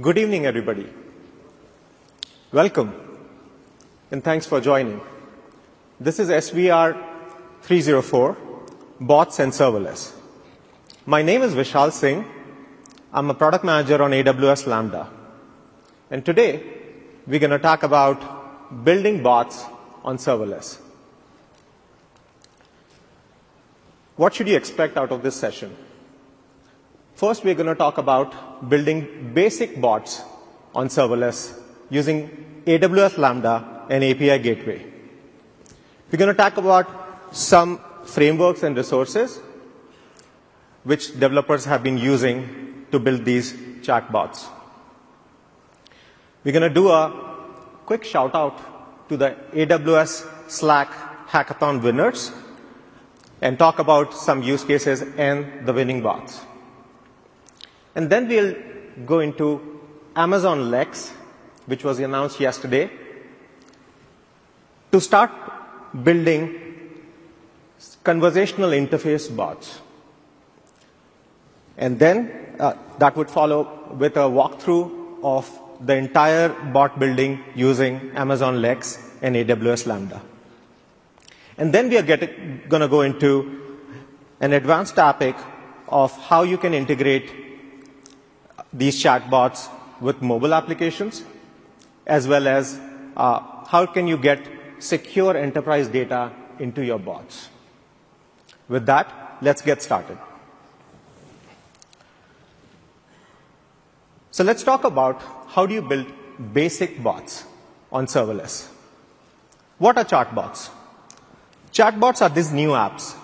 Good evening, everybody. Welcome, and thanks for joining. This is SVR 304, Bots and Serverless. My name is Vishal Singh. I'm a product manager on AWS Lambda. And today, we're going to talk about building bots on serverless. What should you expect out of this session? First, we're going to talk about building basic bots on serverless using AWS Lambda and API Gateway. We're going to talk about some frameworks and resources which developers have been using to build these chatbots. We're going to do a quick shout out to the AWS Slack hackathon winners and talk about some use cases and the winning bots. And then we'll go into Amazon Lex, which was announced yesterday, to start building conversational interface bots. And then uh, that would follow with a walkthrough of the entire bot building using Amazon Lex and AWS Lambda. And then we are going to go into an advanced topic of how you can integrate these chatbots with mobile applications, as well as uh, how can you get secure enterprise data into your bots. With that, let's get started. So let's talk about how do you build basic bots on serverless. What are chatbots? Chatbots are these new apps.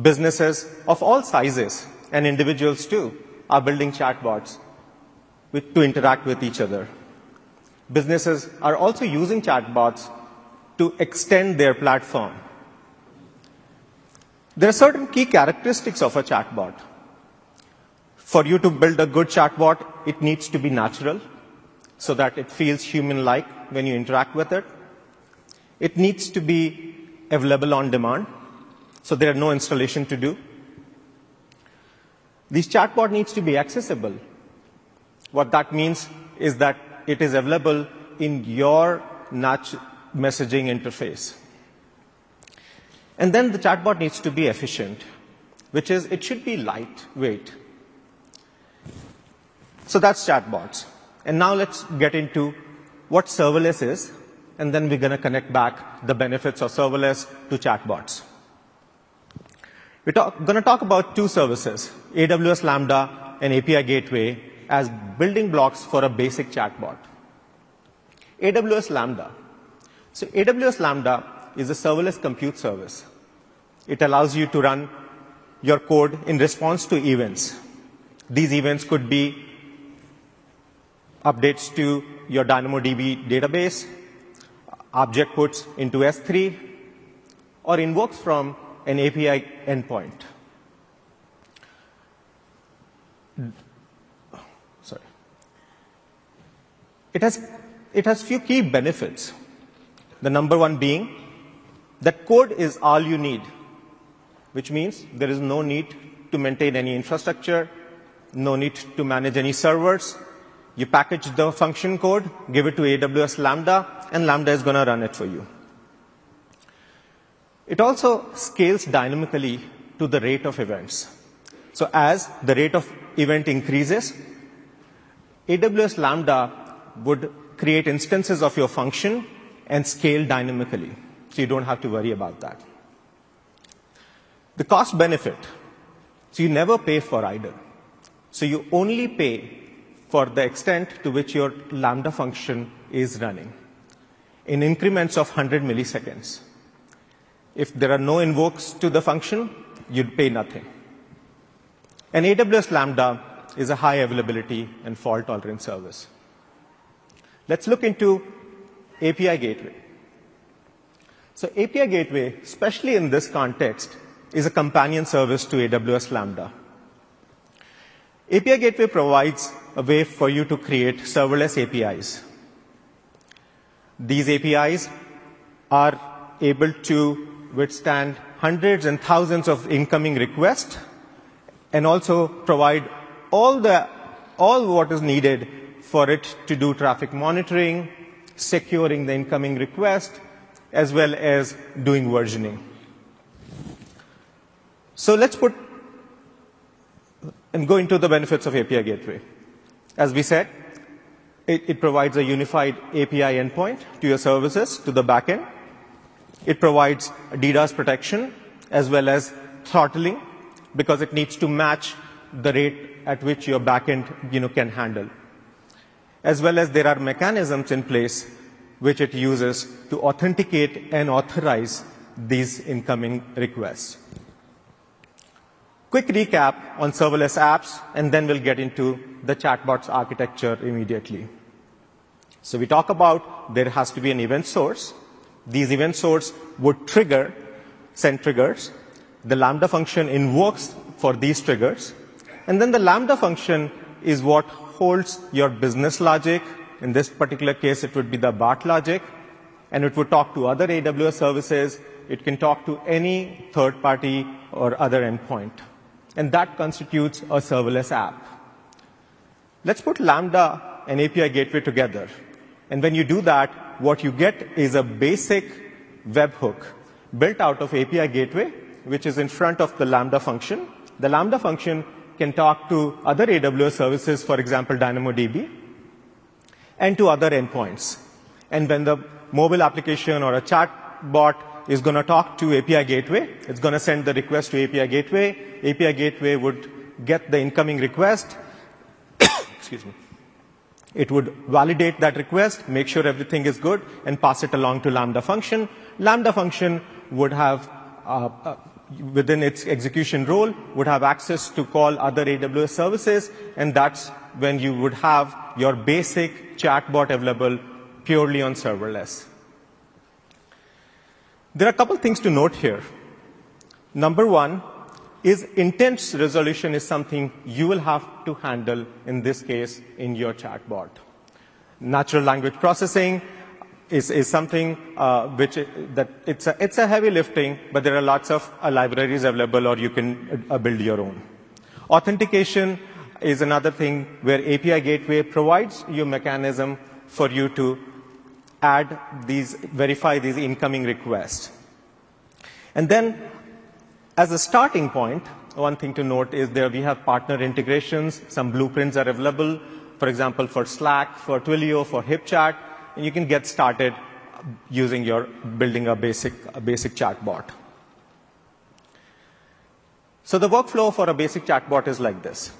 Businesses of all sizes and individuals too are building chatbots with, to interact with each other. Businesses are also using chatbots to extend their platform. There are certain key characteristics of a chatbot. For you to build a good chatbot, it needs to be natural so that it feels human-like when you interact with it. It needs to be available on demand, so there are no installation to do. This chatbot needs to be accessible. What that means is that it is available in your messaging interface. And then the chatbot needs to be efficient, which is it should be lightweight. So that's chatbots. And now let's get into what serverless is, and then we're going to connect back the benefits of serverless to chatbots. We're going to talk about two services, AWS Lambda and API Gateway, as building blocks for a basic chatbot. AWS Lambda. So AWS Lambda is a serverless compute service. It allows you to run your code in response to events. These events could be updates to your DynamoDB database, object puts into S3, or invokes from an API endpoint. Sorry. It has, it has few key benefits. The number one being that code is all you need, which means there is no need to maintain any infrastructure, no need to manage any servers. You package the function code, give it to AWS Lambda, and Lambda is going to run it for you. It also scales dynamically to the rate of events. So as the rate of event increases, AWS Lambda would create instances of your function and scale dynamically. So you don't have to worry about that. The cost benefit. So you never pay for either. So you only pay for the extent to which your Lambda function is running in increments of 100 milliseconds. If there are no invokes to the function, you'd pay nothing. And AWS Lambda is a high availability and fault tolerant service. Let's look into API Gateway. So API Gateway, especially in this context, is a companion service to AWS Lambda. API Gateway provides a way for you to create serverless APIs. These APIs are able to withstand hundreds and thousands of incoming requests and also provide all the all what is needed for it to do traffic monitoring, securing the incoming request, as well as doing versioning. So let's put and go into the benefits of API Gateway. As we said, it, it provides a unified API endpoint to your services, to the backend. It provides DDoS protection as well as throttling because it needs to match the rate at which your backend you know, can handle. As well as there are mechanisms in place which it uses to authenticate and authorize these incoming requests. Quick recap on serverless apps, and then we'll get into the chatbots architecture immediately. So we talk about there has to be an event source. These event source would trigger, send triggers. The Lambda function invokes for these triggers. And then the Lambda function is what holds your business logic. In this particular case, it would be the bot logic. And it would talk to other AWS services. It can talk to any third party or other endpoint. And that constitutes a serverless app. Let's put Lambda and API gateway together. And when you do that, what you get is a basic webhook built out of API gateway, which is in front of the Lambda function. The Lambda function can talk to other AWS services, for example, DynamoDB, and to other endpoints. And when the mobile application or a chat bot is going to talk to API gateway, it's going to send the request to API gateway. API gateway would get the incoming request. Excuse me it would validate that request, make sure everything is good, and pass it along to Lambda function. Lambda function would have, uh, uh, within its execution role, would have access to call other AWS services, and that's when you would have your basic chatbot available purely on serverless. There are a couple things to note here. Number one, is intent resolution is something you will have to handle in this case in your chatbot. Natural language processing is, is something uh, which that it's a, it's a heavy lifting, but there are lots of uh, libraries available, or you can uh, build your own. Authentication is another thing where API Gateway provides you mechanism for you to add these, verify these incoming requests. And then as a starting point, one thing to note is there we have partner integrations. Some blueprints are available, for example, for Slack, for Twilio, for HipChat, and you can get started using your building a basic, a basic chatbot. So the workflow for a basic chatbot is like this.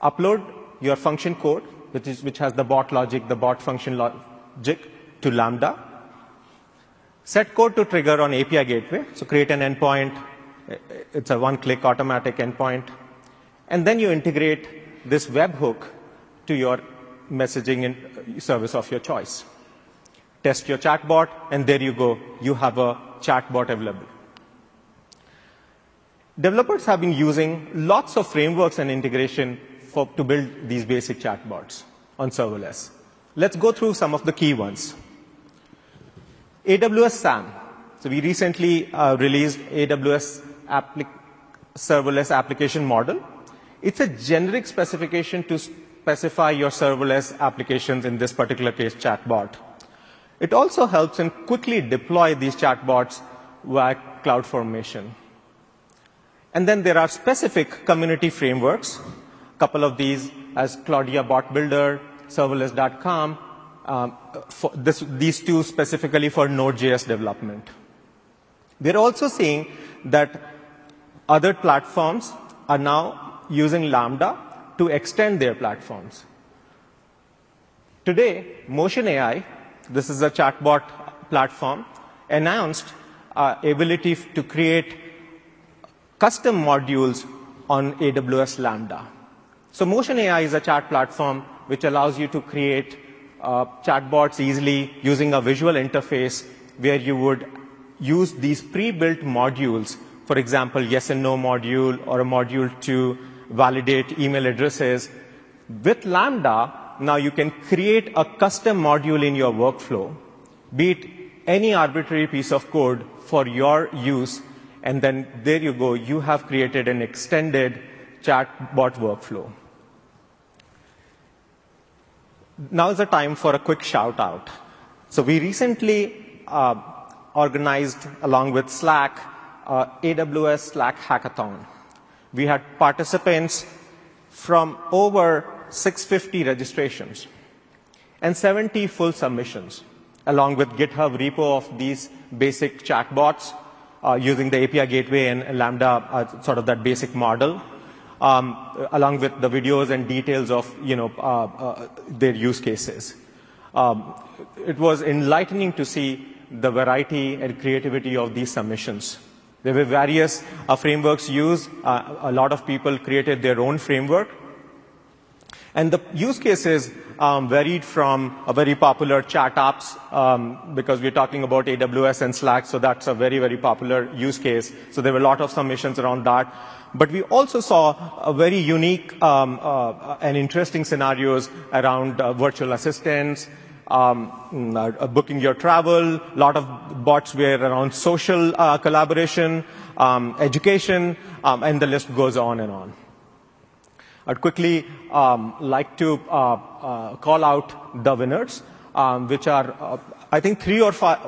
Upload your function code, which, is, which has the bot logic, the bot function logic to Lambda. Set code to trigger on API gateway. So create an endpoint, it's a one-click automatic endpoint. And then you integrate this webhook to your messaging service of your choice. Test your chatbot, and there you go. You have a chatbot available. Developers have been using lots of frameworks and integration for, to build these basic chatbots on serverless. Let's go through some of the key ones. AWS SAM. So we recently uh, released AWS applic- serverless application model. It's a generic specification to specify your serverless applications, in this particular case, chatbot. It also helps in quickly deploy these chatbots via CloudFormation. And then there are specific community frameworks. A couple of these as Claudia Bot Builder, serverless.com, um, this, these two specifically for Node.js development. We're also seeing that other platforms are now using Lambda to extend their platforms. Today, Motion AI, this is a chatbot platform, announced ability to create custom modules on AWS Lambda. So Motion AI is a chat platform which allows you to create uh, chatbots easily using a visual interface where you would use these pre-built modules for example, yes and no module or a module to validate email addresses. With Lambda, now you can create a custom module in your workflow, be it any arbitrary piece of code for your use, and then there you go, you have created an extended chatbot workflow. now is the time for a quick shout out. So we recently uh, organized, along with Slack, AWS Slack Hackathon. We had participants from over 650 registrations and 70 full submissions, along with GitHub repo of these basic chatbots uh, using the API gateway and Lambda, uh, sort of that basic model, um, along with the videos and details of you know uh, uh their use cases. Um, it was enlightening to see the variety and creativity of these submissions. There were various uh, frameworks used. Uh, a lot of people created their own framework. And the use cases um, varied from a very popular chat apps um, because we're talking about AWS and Slack, so that's a very, very popular use case. So there were a lot of submissions around that. But we also saw a very unique um, uh, and interesting scenarios around uh, virtual assistants, um, mm, uh, booking your travel. A lot of bots were around social uh, collaboration, um, education, um, and the list goes on and on. I'd quickly um, like to uh, uh, call out the winners, um, which are, uh, I think, three or five,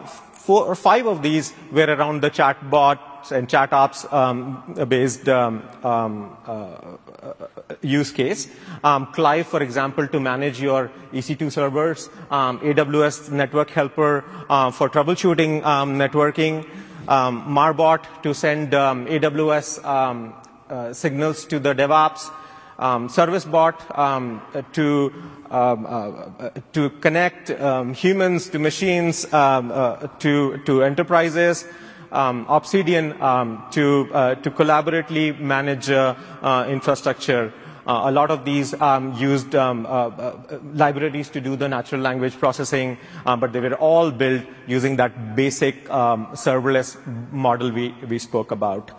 four or five of these were around the chatbot and chat apps um, based um, um, uh, use case. Um, Clive, for example, to manage your EC2 servers, um, AWS Network Helper uh, for troubleshooting networking, Marbot to send AWS uh, signals to the DevOps, um, service bot um, to um, uh, to connect um, humans to machines uh, to to enterprises um, Obsidian um, to, uh, to collaboratively manage uh, infrastructure. Uh, a lot of these um, used um, uh, uh, libraries to do the natural language processing, but they were all built using that basic um, serverless model we, we spoke about.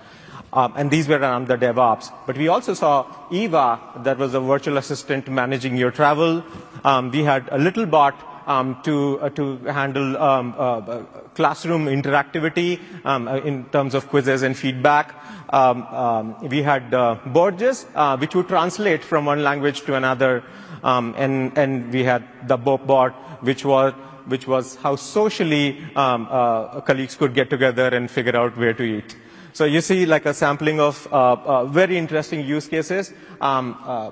Um, and these were around the DevOps. But we also saw Eva, that was a virtual assistant managing your travel. Um, we had a little bot um, to, uh, to handle um, uh, uh classroom interactivity um, uh, in terms of quizzes and feedback. Um, um, we had uh, Borges, uh, which would translate from one language to another, and, and we had the bot, which was which was how socially colleagues could get together and figure out where to eat. So you see like a sampling of uh, uh, very interesting use cases. Um, uh,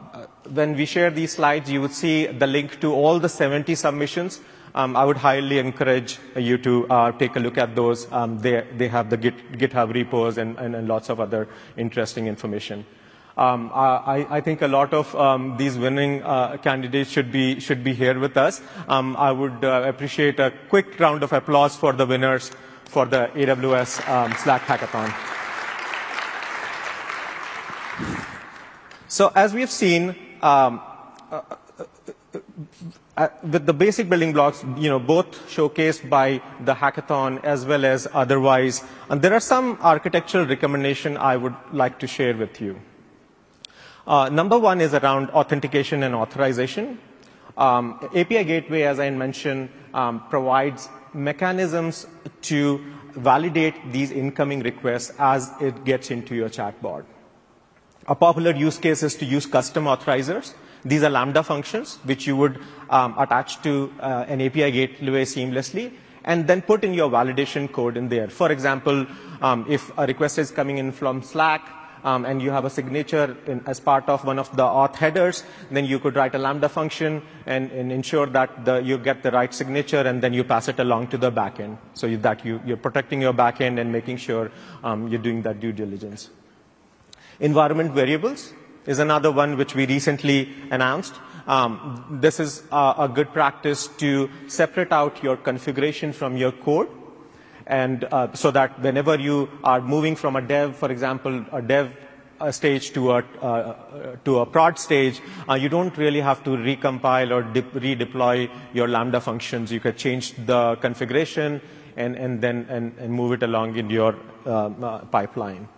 when we share these slides, you would see the link to all the 70 submissions. Um, I would highly encourage you to uh, take a look at those. Um, they, they have the Git, GitHub repos and, and, and, lots of other interesting information. Um, I, I, think a lot of um, these winning uh, candidates should be should be here with us. Um, I would uh, appreciate a quick round of applause for the winners for the AWS um, Slack hackathon. So as we've seen, um, uh, uh, uh, with the basic building blocks, you know, both showcased by the hackathon as well as otherwise, and there are some architectural recommendation I would like to share with you. Uh, number one is around authentication and authorization. Um, API Gateway, as I mentioned, um, provides mechanisms to validate these incoming requests as it gets into your chatbot. A popular use case is to use custom authorizers. These are Lambda functions, which you would um, attach to uh, an API gateway seamlessly, and then put in your validation code in there. For example, um, if a request is coming in from Slack, um, and you have a signature in, as part of one of the auth headers, then you could write a Lambda function and, and ensure that the, you get the right signature and then you pass it along to the backend. So that you, you're protecting your backend and making sure um, you're doing that due diligence. Environment variables is another one which we recently announced. Um, this is a, a good practice to separate out your configuration from your code and uh, so that whenever you are moving from a dev, for example, a dev a stage to a uh, to a prod stage, uh, you don't really have to recompile or redeploy your Lambda functions. You could change the configuration and and then and, and move it along in your uh, uh pipeline.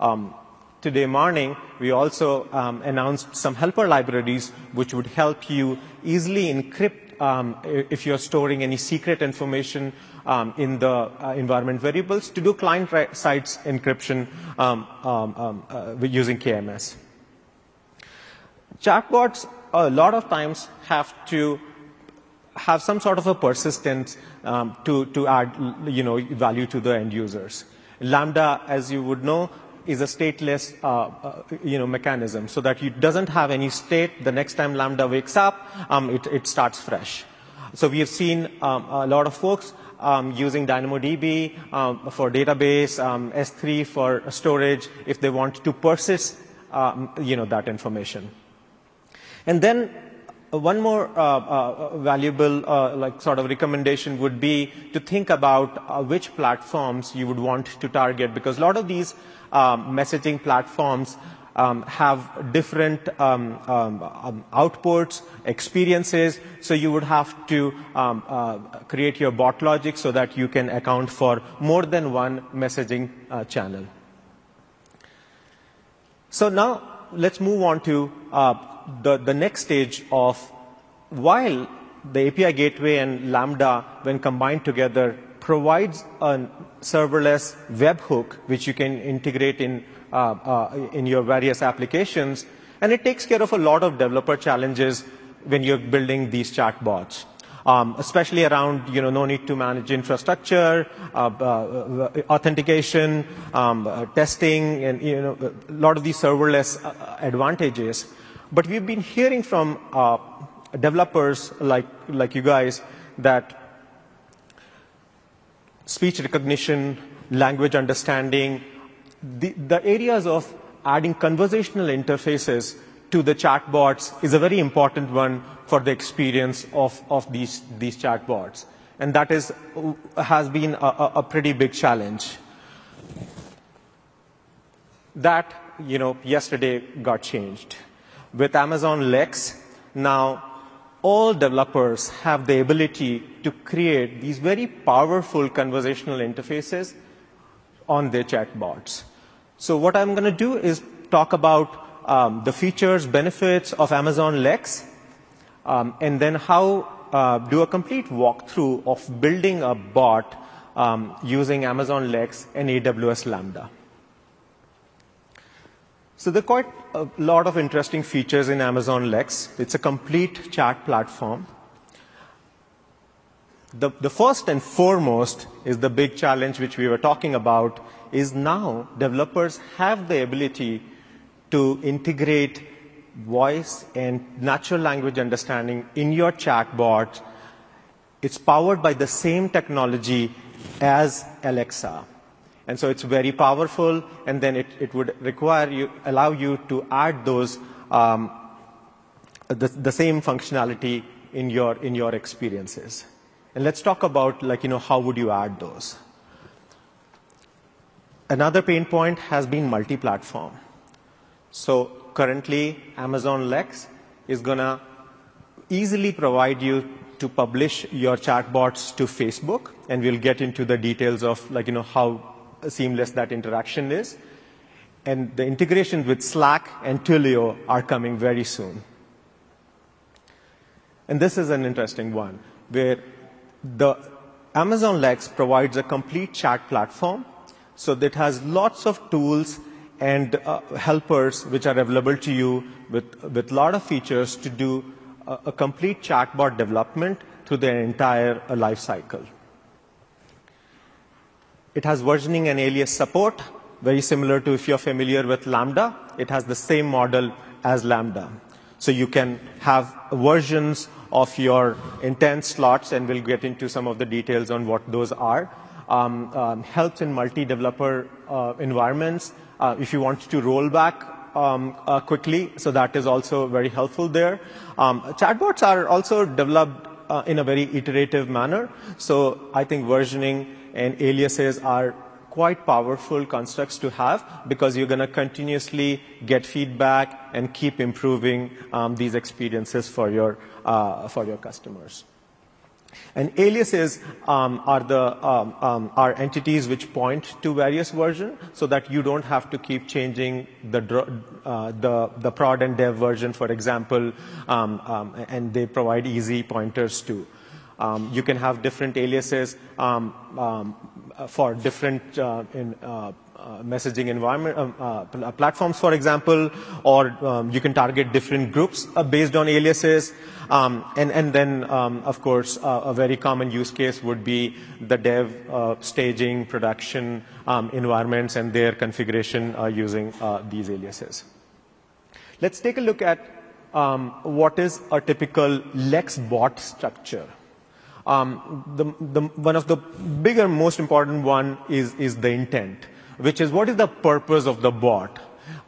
Um, today morning, we also um, announced some helper libraries which would help you easily encrypt um, if you're storing any secret information um, in the uh, environment variables to do client-side encryption um, um, um, uh, using KMS. Chatbots a lot of times have to have some sort of a persistence to, to add you know, value to the end users. Lambda, as you would know, is a stateless uh, uh, you know, mechanism so that it doesn't have any state. The next time Lambda wakes up, um, it, it starts fresh. So we have seen um, a lot of folks um, using DynamoDB um, for database, um, S3 for storage, if they want to persist, um, you know, that information. And then uh, one more uh, uh, valuable, uh, like sort of recommendation would be to think about uh, which platforms you would want to target, because a lot of these messaging platforms um, have different um, um, um, outputs, experiences. So you would have to um, uh, create your bot logic so that you can account for more than one messaging uh, channel. So now let's move on to uh, the next stage of while the API gateway and Lambda, when combined together, provides a serverless webhook which you can integrate in uh, uh, in your various applications. And it takes care of a lot of developer challenges when you're building these chatbots. Um, especially around, you know, no need to manage infrastructure, uh, uh, authentication, um, uh, testing, and, you know, a lot of these serverless uh, advantages. But we've been hearing from developers like, like you guys that speech recognition, language understanding, the, the areas of adding conversational interfaces to the chatbots is a very important one for the experience of, of these, these chatbots. And that is, has been a, a pretty big challenge. That, you know, yesterday got changed. With Amazon Lex, now all developers have the ability to create these very powerful conversational interfaces on their chatbots. So what I'm going to do is talk about um, the features, benefits of Amazon Lex, um, and then how uh, do a complete walkthrough of building a bot um, using Amazon Lex and AWS Lambda. So there are quite a lot of interesting features in Amazon Lex. It's a complete chat platform. The, the first and foremost is the big challenge which we were talking about is now developers have the ability to integrate voice and natural language understanding in your chatbot. It's powered by the same technology as Alexa. And so it's very powerful, and then it, it would require you, allow you to add those, um, the, the same functionality in your, in your experiences. And let's talk about, like, you know, how would you add those? Another pain point has been multi-platform. So currently, Amazon Lex is to easily provide you to publish your chatbots to Facebook, and we'll get into the details of like you know how seamless that interaction is. And the integration with Slack and Twilio are coming very soon. And this is an interesting one, where the Amazon Lex provides a complete chat platform so that has lots of tools and uh, helpers which are available to you with, with a lot of features to do a, a complete chatbot development through their entire uh, life cycle. It has versioning and alias support, very similar to if you're familiar with Lambda. It has the same model as Lambda. So you can have versions of your intent slots, and we'll get into some of the details on what those are um, um, helps in multi-developer uh, environments. Uh, if you want to roll back um, uh, quickly, so that is also very helpful there. Um, chatbots are also developed uh, in a very iterative manner. So I think versioning and aliases are quite powerful constructs to have because you're going to continuously get feedback and keep improving um, these experiences for your, uh, for your customers. And aliases um, are the um, um, are entities which point to various versions, so that you don't have to keep changing the uh, the the prod and dev version, for example, um, um, and they provide easy pointers too. Um, you can have different aliases um, um, for different uh, in, uh, uh, messaging environment um, platforms, for example, or um, you can target different groups based on aliases. And, and then, of course, a very common use case would be the dev staging, production environments and their configuration using these aliases. Let's take a look at um, what is a typical Lex bot structure. Um, one of the bigger, most important one is, the intent which is what is the purpose of the bot?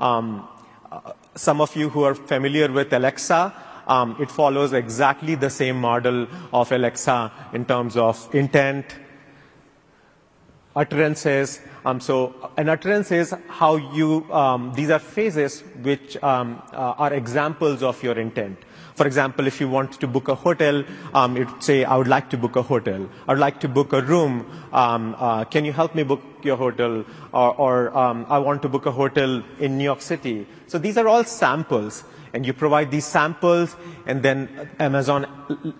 Um, uh, some of you who are familiar with Alexa, um, it follows exactly the same model of Alexa in terms of intent, utterances. So an utterance is how you, these are phases which uh, are examples of your intent. For example, if you want to book a hotel, um, would say, I would like to book a hotel. I would like to book a room. Um, uh, can you help me book your hotel? Or, or um, I want to book a hotel in New York City. So these are all samples. And you provide these samples, and then Amazon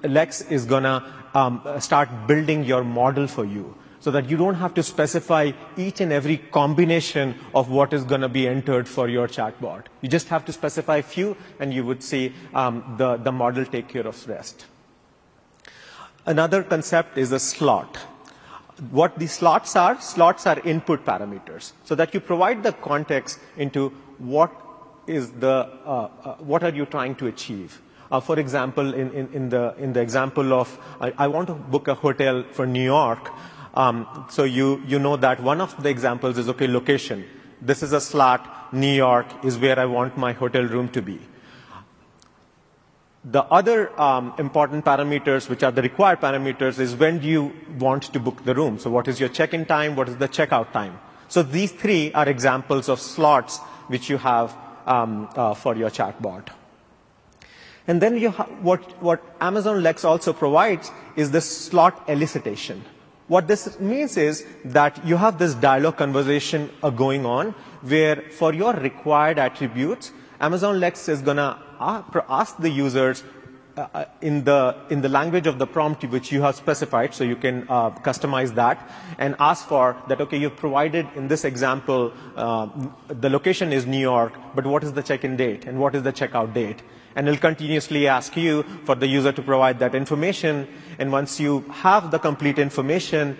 Lex is going to um, start building your model for you so that you don't have to specify each and every combination of what is going to be entered for your chatbot. You just have to specify a few and you would see um, the, the model take care of rest. Another concept is a slot. What the slots are, slots are input parameters so that you provide the context into what is the, uh, uh, what are you trying to achieve. Uh, for example, in, in, in, the, in the example of, I, I want to book a hotel for New York, so you, you know that one of the examples is, okay, location. This is a slot, New York is where I want my hotel room to be. The other um, important parameters, which are the required parameters, is when do you want to book the room? So what is your check-in time? What is the checkout time? So these three are examples of slots which you have um, uh, for your chatbot. And then you ha- what, what Amazon Lex also provides is the slot elicitation. What this means is that you have this dialogue conversation uh, going on where for your required attributes, Amazon Lex is going to ask the users uh, uh, in the in the language of the prompt which you have specified, so you can uh, customize that and ask for that. Okay, you've provided in this example uh, the location is New York, but what is the check-in date and what is the checkout date? And it'll continuously ask you for the user to provide that information. And once you have the complete information,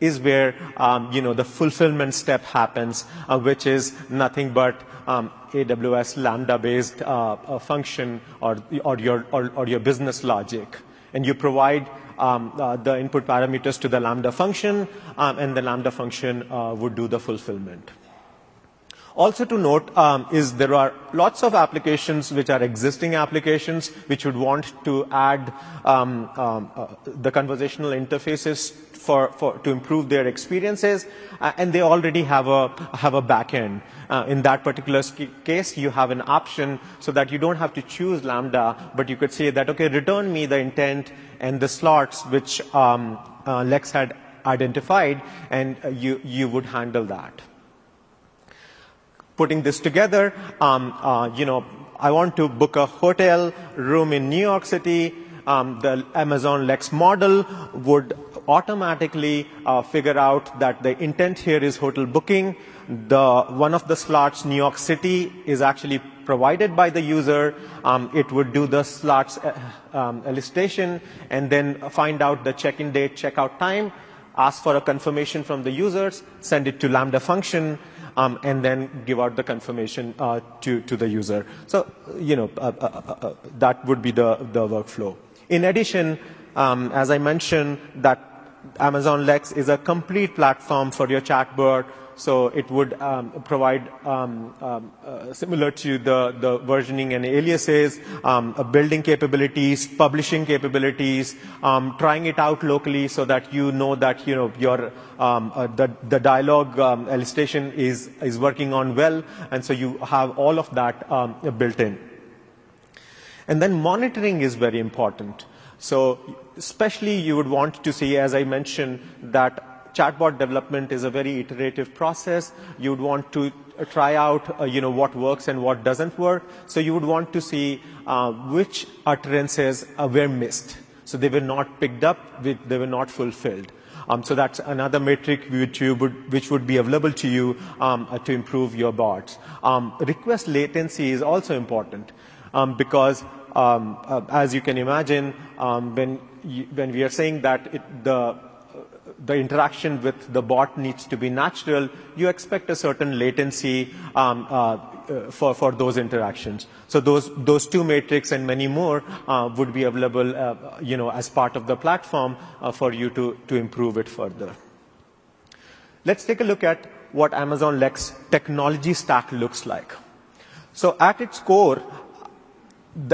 is where um, you know the fulfillment step happens, uh, which is nothing but um, AWS Lambda-based uh, function or, or, your, or, or, your business logic, and you provide um, uh, the input parameters to the Lambda function, um, and the Lambda function uh, would do the fulfillment. Also to note um, is there are lots of applications which are existing applications which would want to add um, um, uh, the conversational interfaces for, for, to improve their experiences, uh, and they already have a have a backend. Uh, in that particular case, you have an option so that you don't have to choose Lambda, but you could say that okay, return me the intent and the slots which um, uh, Lex had identified, and uh, you you would handle that putting this together. Um, uh, you know, I want to book a hotel room in New York City. Um, the Amazon Lex model would automatically uh, figure out that the intent here is hotel booking. The one of the slots, New York City, is actually provided by the user. Um, it would do the slots uh, um, elicitation and then find out the check-in date, check-out time, ask for a confirmation from the users, send it to Lambda function, um, and then give out the confirmation uh, to, to the user. So, you know, uh, uh, uh, uh that would be the, the workflow. In addition, um, as I mentioned, that Amazon Lex is a complete platform for your chatbot so it would um, provide, um, um, uh, similar to the, the versioning and aliases, um, building capabilities, publishing capabilities, um, trying it out locally so that you know that you know your uh, the, the dialogue elicitation is is working on well, and so you have all of that built in. And then monitoring is very important. So especially you would want to see, as I mentioned, that chatbot development is a very iterative process. You would want to uh, try out, uh, you know, what works and what doesn't work. So you would want to see uh, which utterances uh, were missed. So they were not picked up, they were not fulfilled. Um, so that's another metric which, would, which would be available to you um, uh, to improve your bots. Um, request latency is also important um, because, um, uh, as you can imagine, um, when, you, when we are saying that it, the the interaction with the bot needs to be natural, you expect a certain latency um, uh, uh, for, for those interactions. So those, those two metrics and many more uh, would be available, uh, you know, as part of the platform uh, for you to, to improve it further. Let's take a look at what Amazon Lex technology stack looks like. So at its core,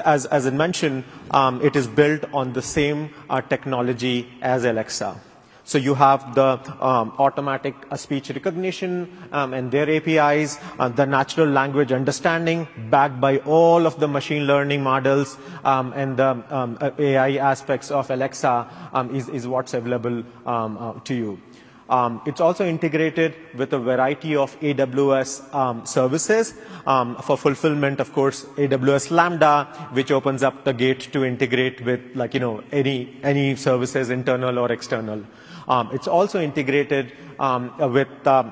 as, as I mentioned, um, it is built on the same uh, technology as Alexa. So you have the um, automatic uh, speech recognition um, and their APIs, uh, the natural language understanding backed by all of the machine learning models um, and the um, AI aspects of Alexa um, is, is what's available um, uh, to you. Um, it's also integrated with a variety of AWS um, services um, for fulfillment. Of course, AWS Lambda, which opens up the gate to integrate with, like you know, any any services, internal or external. Um, it's also integrated um, with uh,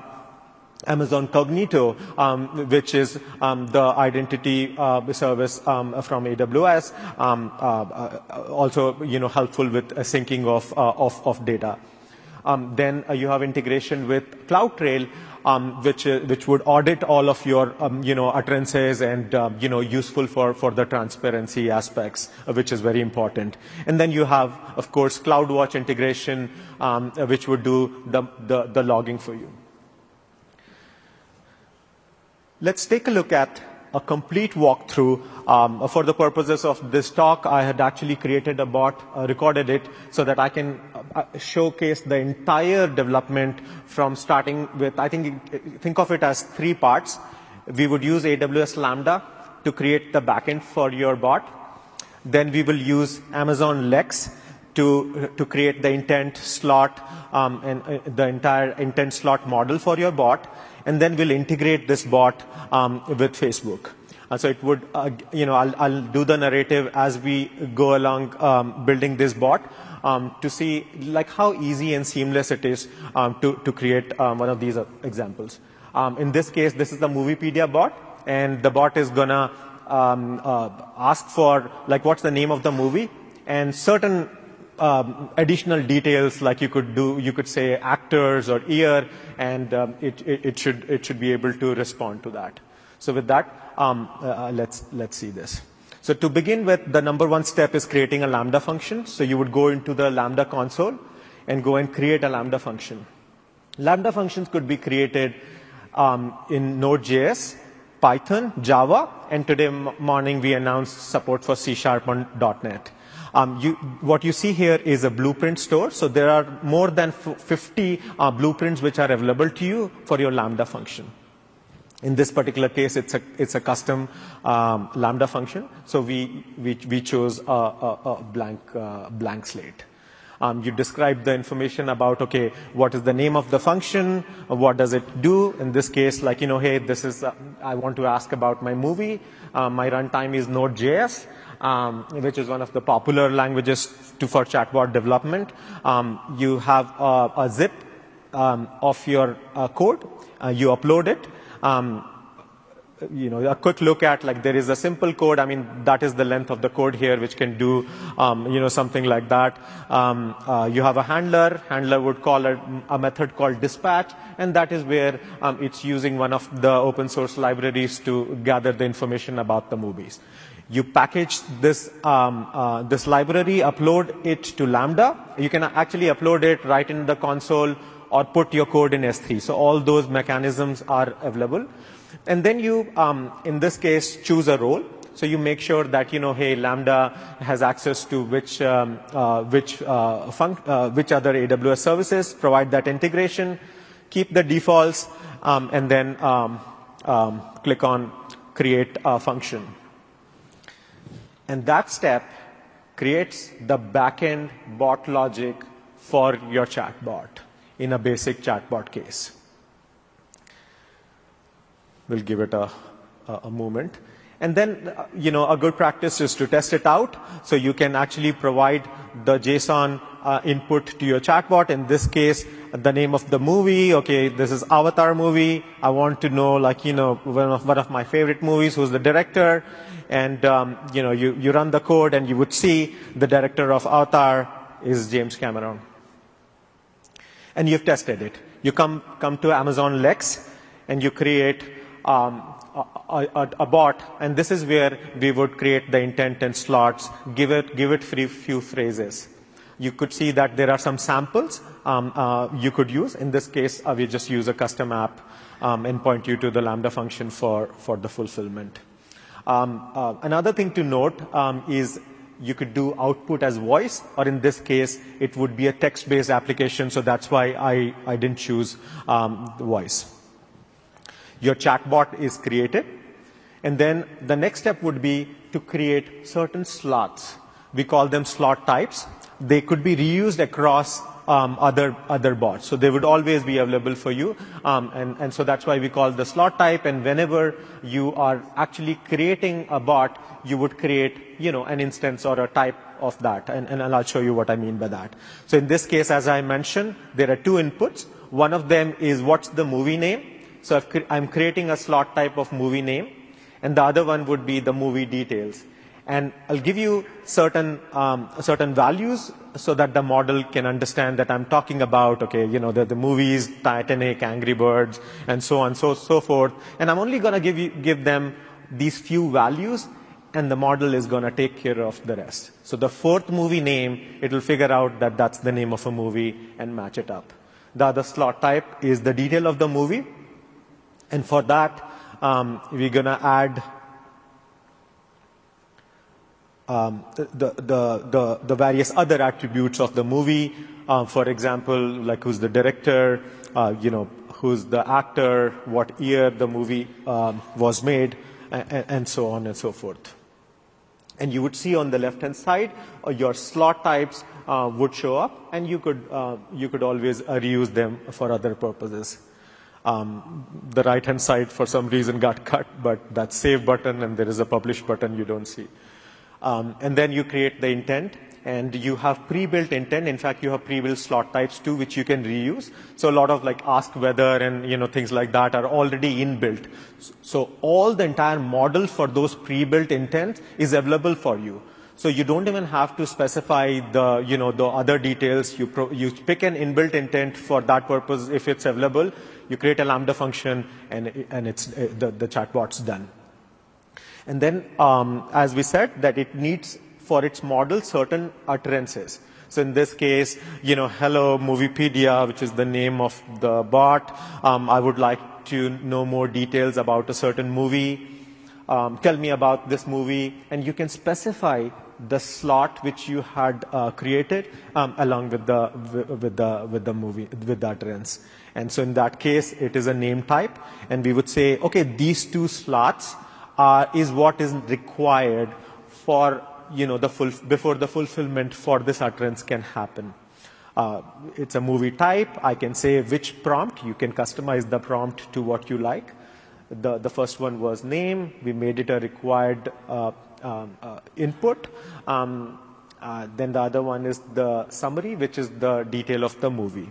Amazon Cognito, um, which is um, the identity uh, service um, from AWS, um, uh, uh, also you know helpful with syncing of, uh, of, of data. Um, then uh, you have integration with CloudTrail, um, which uh, which would audit all of your um, you know utterances and uh, you know useful for for the transparency aspects, uh, which is very important. And then you have, of course, CloudWatch integration, um, uh, which would do the, the the logging for you. Let's take a look at a complete walkthrough. Um, for the purposes of this talk, I had actually created a bot, uh, recorded it, so that I can showcase the entire development from starting with, I think, think of it as three parts. We would use AWS Lambda to create the backend for your bot. Then we will use Amazon Lex to, to create the intent slot um, and uh, the entire intent slot model for your bot. And then we'll integrate this bot um, with Facebook. Uh, so it would, uh, you know, I'll, I'll, do the narrative as we go along um, building this bot um, to see like how easy and seamless it is um, to, to create um, one of these uh, examples. Um, in this case, this is the Moviepedia bot, and the bot is gonna um, uh, ask for like what's the name of the movie and certain um, additional details like you could do you could say actors or year and um, it, it, it, should it should be able to respond to that so with that um, uh, let's let's see this so to begin with, the number one step is creating a Lambda function. So you would go into the Lambda console and go and create a Lambda function. Lambda functions could be created um, in Node.js, Python, Java, and today morning we announced support for C Sharp on .NET. Um, you, what you see here is a blueprint store. So there are more than 50 uh, blueprints which are available to you for your Lambda function. In this particular case, it's a, it's a custom um, Lambda function. So we, we, we chose a, a, a blank, uh, blank slate. Um, you describe the information about, okay, what is the name of the function? What does it do? In this case, like, you know, hey, this is, uh, I want to ask about my movie. Uh, my runtime is Node.js. Um, which is one of the popular languages to, for chatbot development. Um, you have a, a zip um, of your uh, code. Uh, you upload it you know, a quick look at like there is a simple code. I mean, that is the length of the code here, which can do, um, you know, something like that. Um, uh, you have a handler. Handler would call a, a, method called dispatch, and that is where um, it's using one of the open source libraries to gather the information about the movies. You package this um, uh, this library, upload it to Lambda. You can actually upload it right in the console or put your code in S3. So all those mechanisms are available. And then you, um, in this case, choose a role. So you make sure that you know, hey, Lambda has access to which um, uh, which uh, uh, which other AWS services provide that integration. Keep the defaults, um, and then um, um, click on create a function. And that step creates the backend bot logic for your chatbot in a basic chatbot case. We'll give it a, a, a moment. And then, you know, a good practice is to test it out. So you can actually provide the JSON uh, input to your chatbot. In this case, the name of the movie. Okay, this is Avatar movie. I want to know, like, you know, one of, one of my favorite movies, who's the director. And, um, you know, you, you run the code and you would see the director of Avatar is James Cameron. And you've tested it. You come, come to Amazon Lex and you create um, a, a, a, bot, and this is where we would create the intent and slots, give it, give it free few phrases. You could see that there are some samples um, uh, you could use. In this case, uh, we just use a custom app um, and point you to the Lambda function for, for the fulfillment. Um, uh, another thing to note um, is you could do output as voice, or in this case, it would be a text-based application, so that's why I, I didn't choose um, voice. Your chatbot is created, and then the next step would be to create certain slots. We call them slot types. They could be reused across um, other other bots. So they would always be available for you, um, and and so that's why we call the slot type. And whenever you are actually creating a bot, you would create you know an instance or a type of that, and, and I'll show you what I mean by that. So in this case, as I mentioned, there are two inputs. One of them is what's the movie name. So i am creating a slot type of movie name, and the other one would be the movie details and I'll give you certain um, certain values so that the model can understand that I'm talking about okay you know the, the movies Titanic Angry Birds and so on so so forth. And I'm only going to give you give them these few values and the model is going to take care of the rest. So the fourth movie name it will figure out that that's the name of a movie and match it up. The other slot type is the detail of the movie. And for that um, we're going to add um, the, the, the, the, various other attributes of the movie. Uh, for example, like who's the director, uh, you know, who's the actor, what year the movie um, was made, and, and, so on and so forth. And you would see on the left-hand side, uh, your slot types uh, would show up, and you could uh, you could always uh, reuse them for other purposes. Um, the right-hand side, for some reason, got cut, but that save button and there is a publish button you don't see. Um, and then you create the intent and you have pre-built intent. In fact, you have pre-built slot types too, which you can reuse. So a lot of like ask weather and you know things like that are already inbuilt. So all the entire model for those pre-built intents is available for you. So you don't even have to specify the you know the other details. You pro, you pick an inbuilt intent for that purpose if it's available. You create a lambda function and and it's the the chatbot's done. And then, um, as we said, that it needs for its model certain utterances. So in this case, you know, hello Moviepedia, which is the name of the bot. Um, I would like to know more details about a certain movie. Um, tell me about this movie, and you can specify the slot which you had uh, created um, along with the with the with the movie with the utterance. And so in that case, it is a name type, and we would say, okay, these two slots uh, is what is required for you know the full, before the fulfillment for this utterance can happen. Uh, it's a movie type. I can say which prompt. You can customize the prompt to what you like. The, the first one was name. We made it a required uh, um, uh, input. Um, uh, then the other one is the summary, which is the detail of the movie.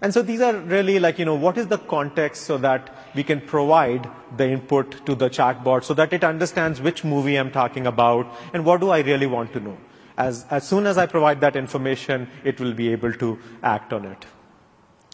And so these are really like, you know, what is the context so that we can provide the input to the chatbot so that it understands which movie I'm talking about and what do I really want to know. As, as soon as I provide that information, it will be able to act on it.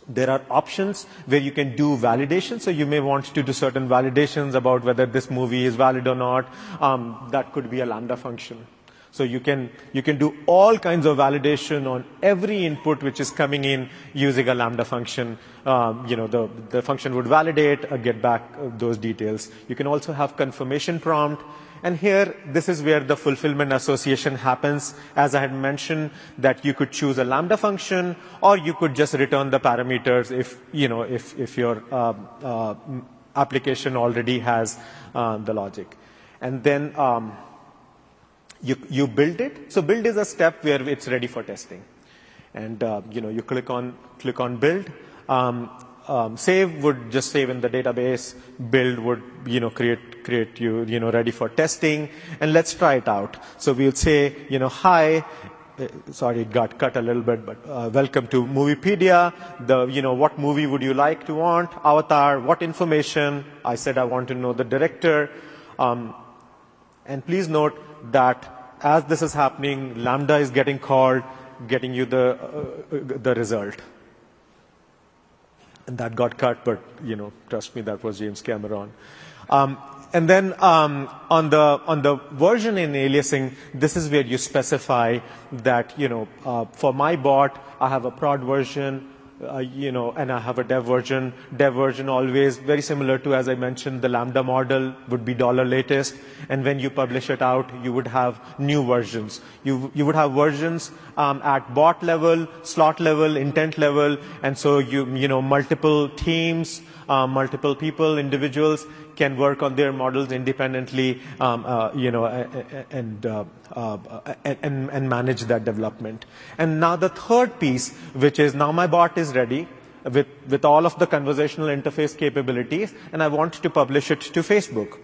There are options where you can do validation. So you may want to do certain validations about whether this movie is valid or not. Um, that could be a Lambda function. So you can, you can do all kinds of validation on every input which is coming in using a Lambda function. Um, you know, the, the function would validate, uh, get back uh, those details. You can also have confirmation prompt. And here, this is where the fulfillment association happens. As I had mentioned, that you could choose a Lambda function, or you could just return the parameters if, you know, if, if your uh, uh, application already has uh, the logic. And then, um, you, you build it. So build is a step where it's ready for testing. And, uh, you know, you click on, click on build. Um, um, save would just save in the database. Build would, you know, create, create you, you know, ready for testing. And let's try it out. So we'll say, you know, hi, uh, sorry, it got cut a little bit, but uh, welcome to Moviepedia. The, you know, what movie would you like to want? Avatar, what information? I said I want to know the director. Um, and please note that as this is happening, Lambda is getting called, getting you the, uh, the result. And that got cut, but, you know, trust me, that was James Cameron. Um, and then um, on the on the version in aliasing, this is where you specify that you know uh, for my bot, I have a prod version, uh, you know, and I have a dev version. Dev version always very similar to, as I mentioned, the Lambda model would be dollar latest. And when you publish it out, you would have new versions. You, you would have versions um, at bot level, slot level, intent level, and so you, you know, multiple teams, uh, multiple people, individuals can work on their models independently, um, uh, you know, and, uh, uh, and, and manage that development. And now the third piece, which is now my bot is ready with, with all of the conversational interface capabilities, and I want to publish it to Facebook.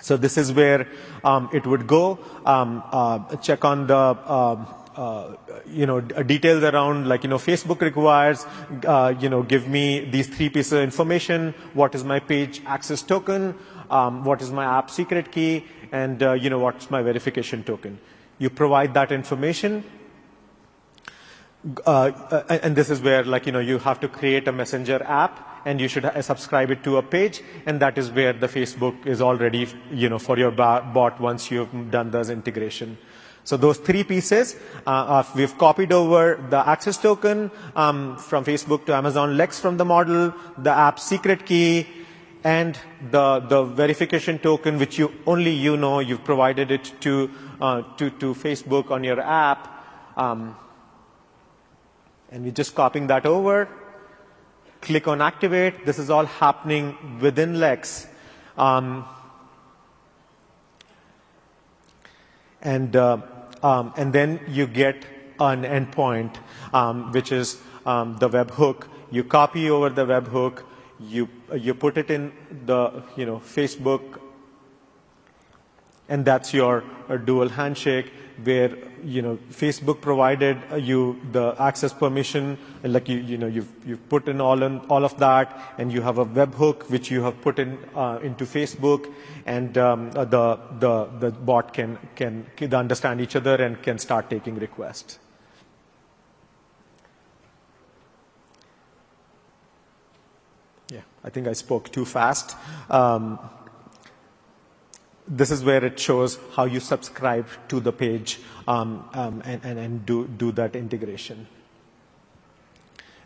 So this is where um, it would go, um, uh, check on the um, uh, you know, details around like, you know, Facebook requires, uh, you know, give me these three pieces of information. What is my page access token? Um, what is my app secret key? And, uh, you know, what's my verification token? You provide that information. Uh, and this is where like, you know, you have to create a messenger app and you should subscribe it to a page. And that is where the Facebook is already, you know, for your bot once you've done this integration. So those three pieces, uh, we've copied over the access token um, from Facebook to Amazon Lex from the model, the app secret key, and the, the verification token, which you only you know, you've provided it to, uh, to, to Facebook on your app. Um, and we're just copying that over. Click on activate. This is all happening within Lex. Um, and uh, um, and then you get an endpoint, um, which is um, the webhook. You copy over the webhook, you, you put it in the, you know, Facebook, and that's your dual handshake where you know Facebook provided you the access permission, and like you you know you've you've put in all in all of that, and you have a webhook which you have put in uh, into Facebook, and um, uh, the the the bot can can can understand each other and can start taking requests. Yeah, I think I spoke too fast. Um, this is where it shows how you subscribe to the page um, um, and, and, and do, do that integration.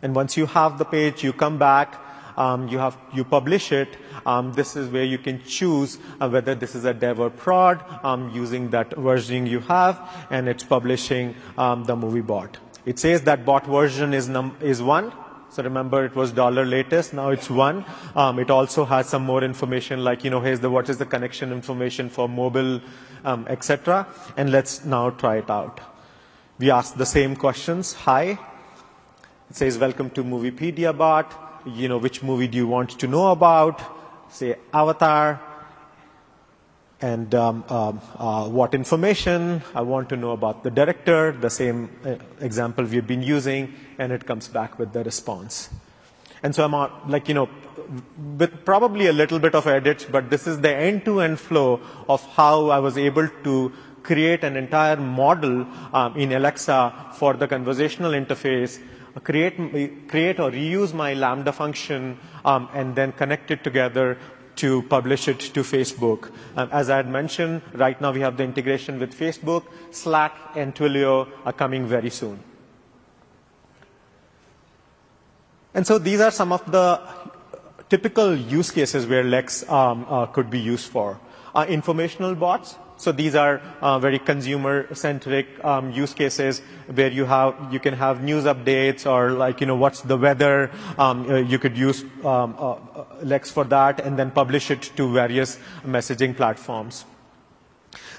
And once you have the page, you come back, um, you have you publish it. Um, this is where you can choose uh, whether this is a dev or prod um, using that versioning you have, and it's publishing um, the movie bot. It says that bot version is num- is one. So remember, it was dollar latest. Now it's one. Um, it also has some more information, like you know, here's the what is the connection information for mobile, um, etc. And let's now try it out. We ask the same questions. Hi. It says, "Welcome to Moviepedia bot. You know, which movie do you want to know about? Say Avatar and um, um, uh, what information I want to know about the director, the same uh, example we've been using, and it comes back with the response. And so I'm uh, like, you know, with probably a little bit of edits, but this is the end-to-end flow of how I was able to create an entire model um, in Alexa for the conversational interface, create, create or reuse my Lambda function, um, and then connect it together to publish it to Facebook. Um, as I had mentioned, right now we have the integration with Facebook, Slack, and Twilio are coming very soon. And so these are some of the typical use cases where Lex um, uh, could be used for. Uh, informational bots, so these are uh, very consumer-centric um, use cases where you have you can have news updates or like you know what's the weather. Um, uh, you could use um, uh, uh, Lex for that and then publish it to various messaging platforms.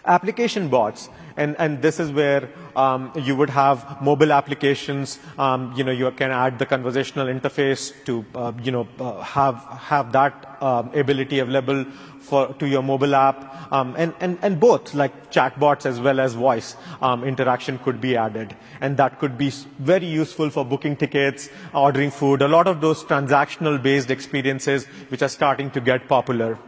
Application bots, and, and this is where um, you would have mobile applications. Um, you know, you can add the conversational interface to, uh, you know, uh, have have that um, ability available for to your mobile app, um, and, and and both like chatbots as well as voice um, interaction could be added, and that could be very useful for booking tickets, ordering food, a lot of those transactional based experiences which are starting to get popular.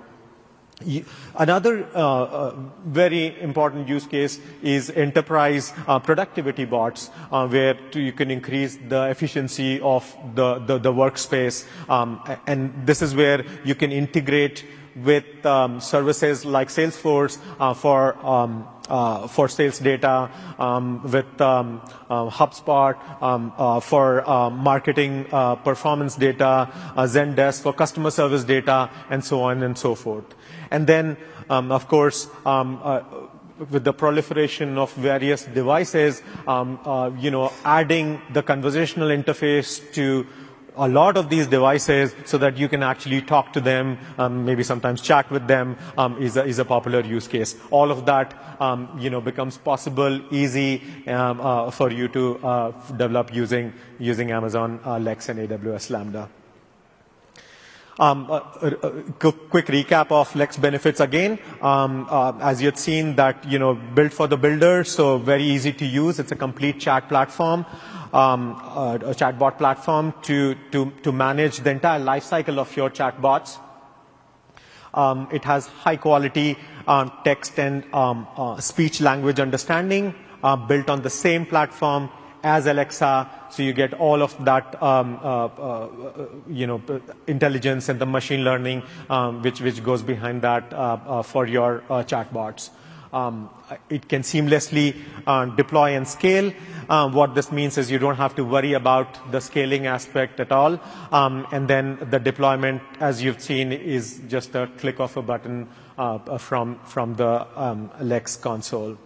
Another uh, uh, very important use case is enterprise uh, productivity bots, uh, where you can increase the efficiency of the, the, the workspace. Um, and this is where you can integrate with um, services like Salesforce uh, for um, uh, for sales data, um, with um, uh, HubSpot um, uh, for uh, marketing performance data, Zendesk for customer service data, and so on and so forth. And then, um, of course, with the proliferation of various devices, um, uh, you know, adding the conversational interface to a lot of these devices so that you can actually talk to them, um, maybe sometimes chat with them um, is, a, is a popular use case. All of that, um, you know, becomes possible, easy um, uh, for you to uh, develop using, using Amazon uh, Lex and AWS Lambda. Um, a, a, a, quick recap of Lex benefits again. Um, uh, as you had seen that, you know, built for the builder, so very easy to use. It's a complete chat platform, um, uh, a chatbot platform to, to, to manage the entire lifecycle of your chatbots. Um, it has high quality uh, text and um, uh, speech language understanding uh, built on the same platform as Alexa, so you get all of that, um, uh, uh, you know, intelligence and the machine learning um, which which goes behind that uh, uh for your uh, chatbots. Um, it can seamlessly uh, deploy and scale. what this means is you don't have to worry about the scaling aspect at all. Um, and then the deployment, as you've seen, is just a click of a button from from the um, Lex console.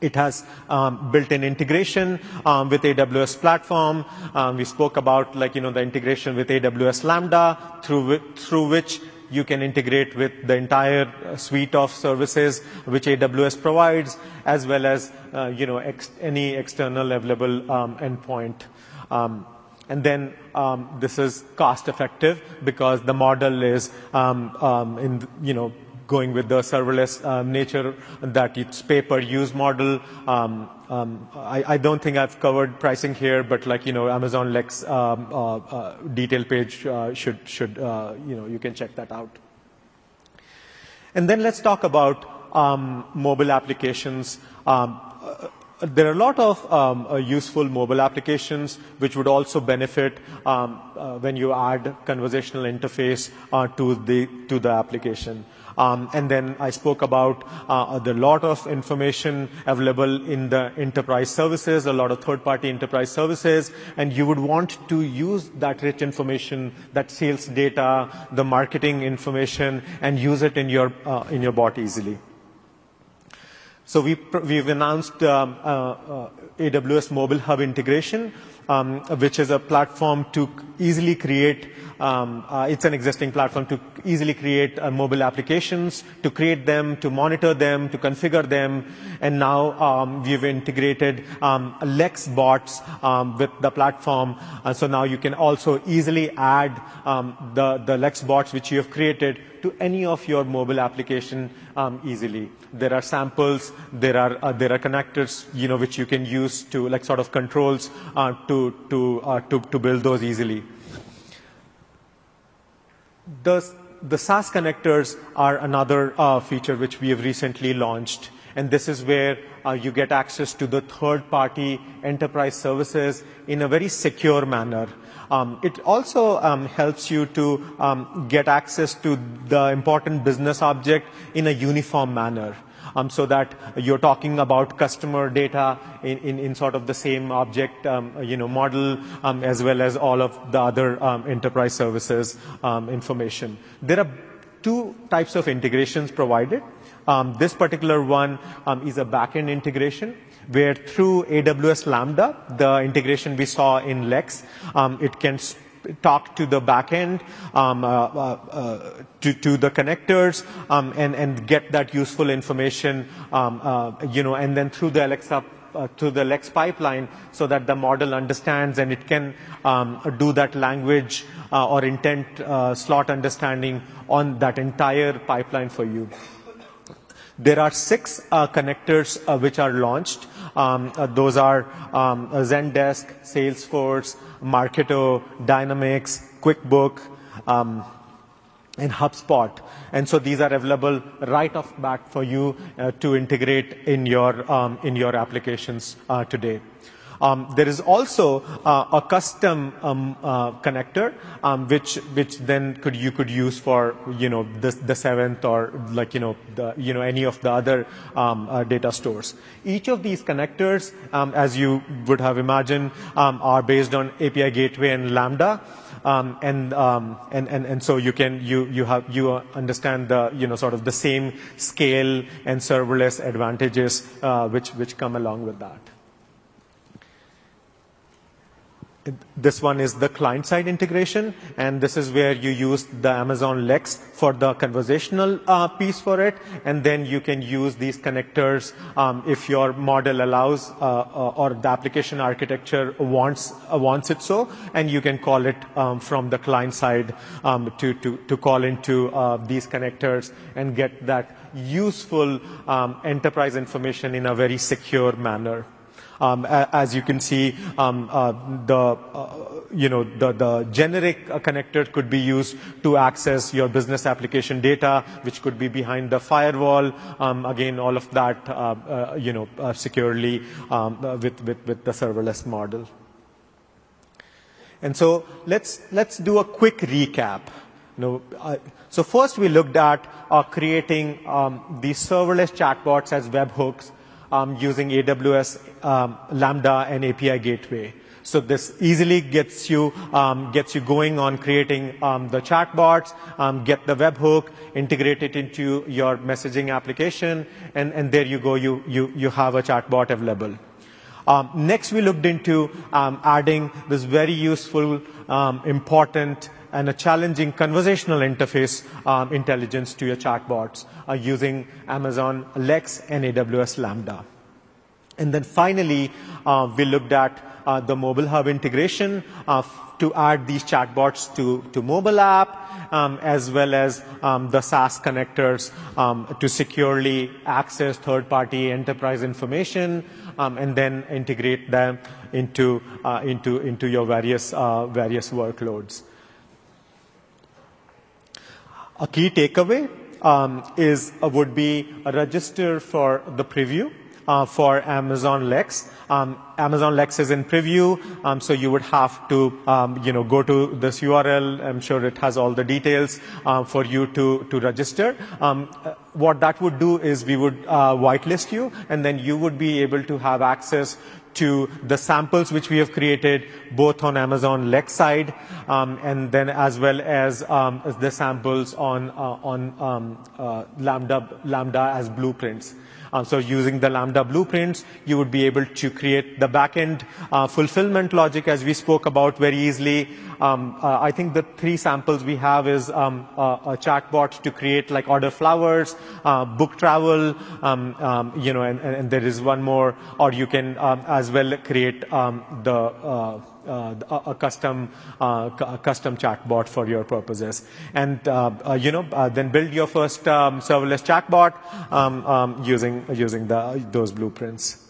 It has um, built-in integration um, with AWS platform. Um, we spoke about like you know the integration with AWS Lambda through through which you can integrate with the entire uh, suite of services which AWS provides, as well as uh, you know ex any external available um, endpoint. Um, and then um, this is cost effective because the model is in you know going with the serverless um, nature that it's pay-per-use model. Um, um, I, I, don't think I've covered pricing here, but like, you know, Amazon Lex um, uh, uh, detail page uh, should, should uh, you know, you can check that out. And then let's talk about um, mobile applications. Um, there are a lot of um, uh, useful mobile applications which would also benefit um, uh, when you add conversational interface uh, to the to the application. Um, and then I spoke about uh, the lot of information available in the enterprise services, a lot of third-party enterprise services, and you would want to use that rich information, that sales data, the marketing information, and use it in your uh, in your bot easily. So we, we've announced um, uh, uh, AWS Mobile Hub integration, which is a platform to easily create um, uh, it's an existing platform to easily create uh, mobile applications, to create them, to monitor them, to configure them. And now um, we've integrated um, Lex bots um, with the platform. Uh, so now you can also easily add um, the, the Lex bots which you have created to any of your mobile application um, easily. There are samples, there are uh, there are connectors, you know, which you can use to like sort of controls uh, to to uh, to to build those easily. The, the SaaS connectors are another uh, feature which we have recently launched. And this is where uh, you get access to the third party enterprise services in a very secure manner. Um, it also um, helps you to um, get access to the important business object in a uniform manner um, so that you're talking about customer data in, in, in sort of the same object, um, you know, model, um, as well as all of the other um, enterprise services um, information. There are two types of integrations provided. Um, this particular one is a backend integration where through AWS Lambda, the integration we saw in Lex, it can talk to the backend, um, uh, uh, uh, to, to the connectors, um, and, and get that useful information, um, uh, you know, and then through the Alexa uh, the Lex pipeline so that the model understands and it can um, do that language uh, or intent uh, slot understanding on that entire pipeline for you. There are six uh, connectors uh, which are launched. Um, uh, those are um, Zendesk, Salesforce, Marketo, Dynamics, QuickBook, um, and HubSpot. And so these are available right off bat for you uh, to integrate in your, um, in your applications uh, today. Um, there is also uh, a custom um, uh, connector, um, which which then could you could use for you know the, the seventh or like you know the, you know any of the other um, uh, data stores. Each of these connectors, um, as you would have imagined, um, are based on API Gateway and Lambda. Um, and, um, and, and, and so you can, you, you have, you understand the, you know, sort of the same scale and serverless advantages, uh, which, which come along with that. This one is the client-side integration, and this is where you use the Amazon Lex for the conversational uh, piece for it, and then you can use these connectors um, if your model allows uh, uh, or the application architecture wants uh, wants it so, and you can call it um, from the client side um, to, to, to call into uh, these connectors and get that useful um, enterprise information in a very secure manner. Um, as you can see, um, uh, the uh, you know the, the generic uh, connector could be used to access your business application data, which could be behind the firewall. Um, again, all of that uh, uh, you know securely um, with, with with the serverless model. And so let's let's do a quick recap. So first we looked at creating um, these serverless chatbots as webhooks um, using AWS um, Lambda and API Gateway. So this easily gets you um, gets you going on creating um, the chatbots, um, get the webhook, integrate it into your messaging application, and, and there you go. You you you have a chatbot available. Um, next, we looked into um, adding this very useful, um, important, and a challenging conversational interface um, intelligence to your chatbots uh, using Amazon Lex and AWS Lambda. And then finally, uh, we looked at uh, the mobile hub integration uh, to add these chatbots to, to mobile app, um, as well as um, the SaaS connectors um, to securely access third-party enterprise information, um, and then integrate them into uh, into into your various uh, various workloads. A key takeaway um, is uh, would be a register for the preview uh, for Amazon Lex. Um, Amazon Lex is in preview, um, so you would have to, um, you know, go to this URL. I'm sure it has all the details uh, for you to to register. Um, uh, what that would do is we would uh, whitelist you, and then you would be able to have access to the samples which we have created both on Amazon Lex side um, and then as well as um, the samples on uh, on um, uh, Lambda Lambda as blueprints. Um, so using the Lambda blueprints, you would be able to create the backend uh, fulfillment logic as we spoke about very easily. Um, uh, I think the three samples we have is um, a chatbot to create like order flowers, uh, book travel, um, um, you know, and, and, there is one more, or you can um, as well create the uh, uh, a custom uh, a custom chatbot for your purposes, and uh, uh you know uh, then build your first um, serverless chatbot um, um, using using the, those blueprints.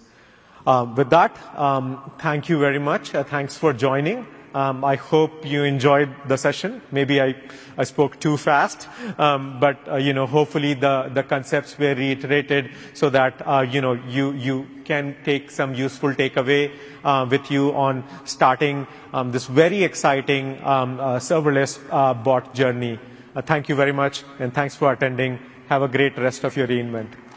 Uh, with that, um, thank you very much. thanks for joining. Um, I hope you enjoyed the session. Maybe I, I spoke too fast, um, but uh, you know, hopefully the, the concepts were reiterated so that uh, you know you you can take some useful takeaway uh, with you on starting um, this very exciting um, uh, serverless uh, bot journey. Uh, thank you very much, and thanks for attending. Have a great rest of your re:Invent.